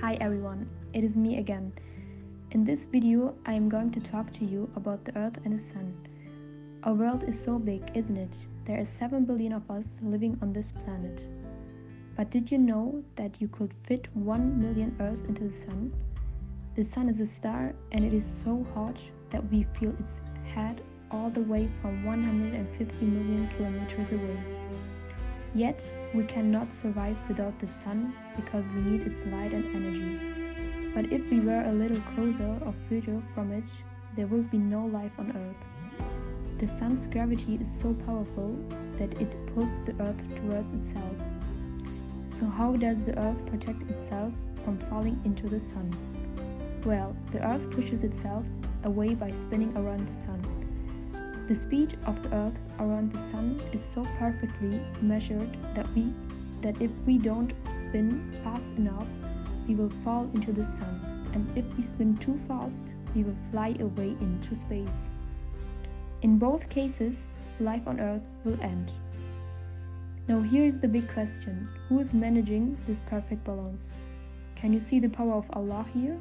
Hi everyone, it is me again. In this video, I am going to talk to you about the Earth and the Sun. Our world is so big, isn't it? There are 7 billion of us living on this planet. But did you know that you could fit 1 million Earths into the Sun? The Sun is a star and it is so hot that we feel its head all the way from 150 million kilometers away. Yet, we cannot survive without the sun because we need its light and energy. But if we were a little closer or further from it, there would be no life on Earth. The sun's gravity is so powerful that it pulls the Earth towards itself. So, how does the Earth protect itself from falling into the sun? Well, the Earth pushes itself away by spinning around the sun. The speed of the Earth around the Sun is so perfectly measured that we that if we don't spin fast enough, we will fall into the Sun, and if we spin too fast, we will fly away into space. In both cases, life on Earth will end. Now here's the big question. Who is managing this perfect balance? Can you see the power of Allah here?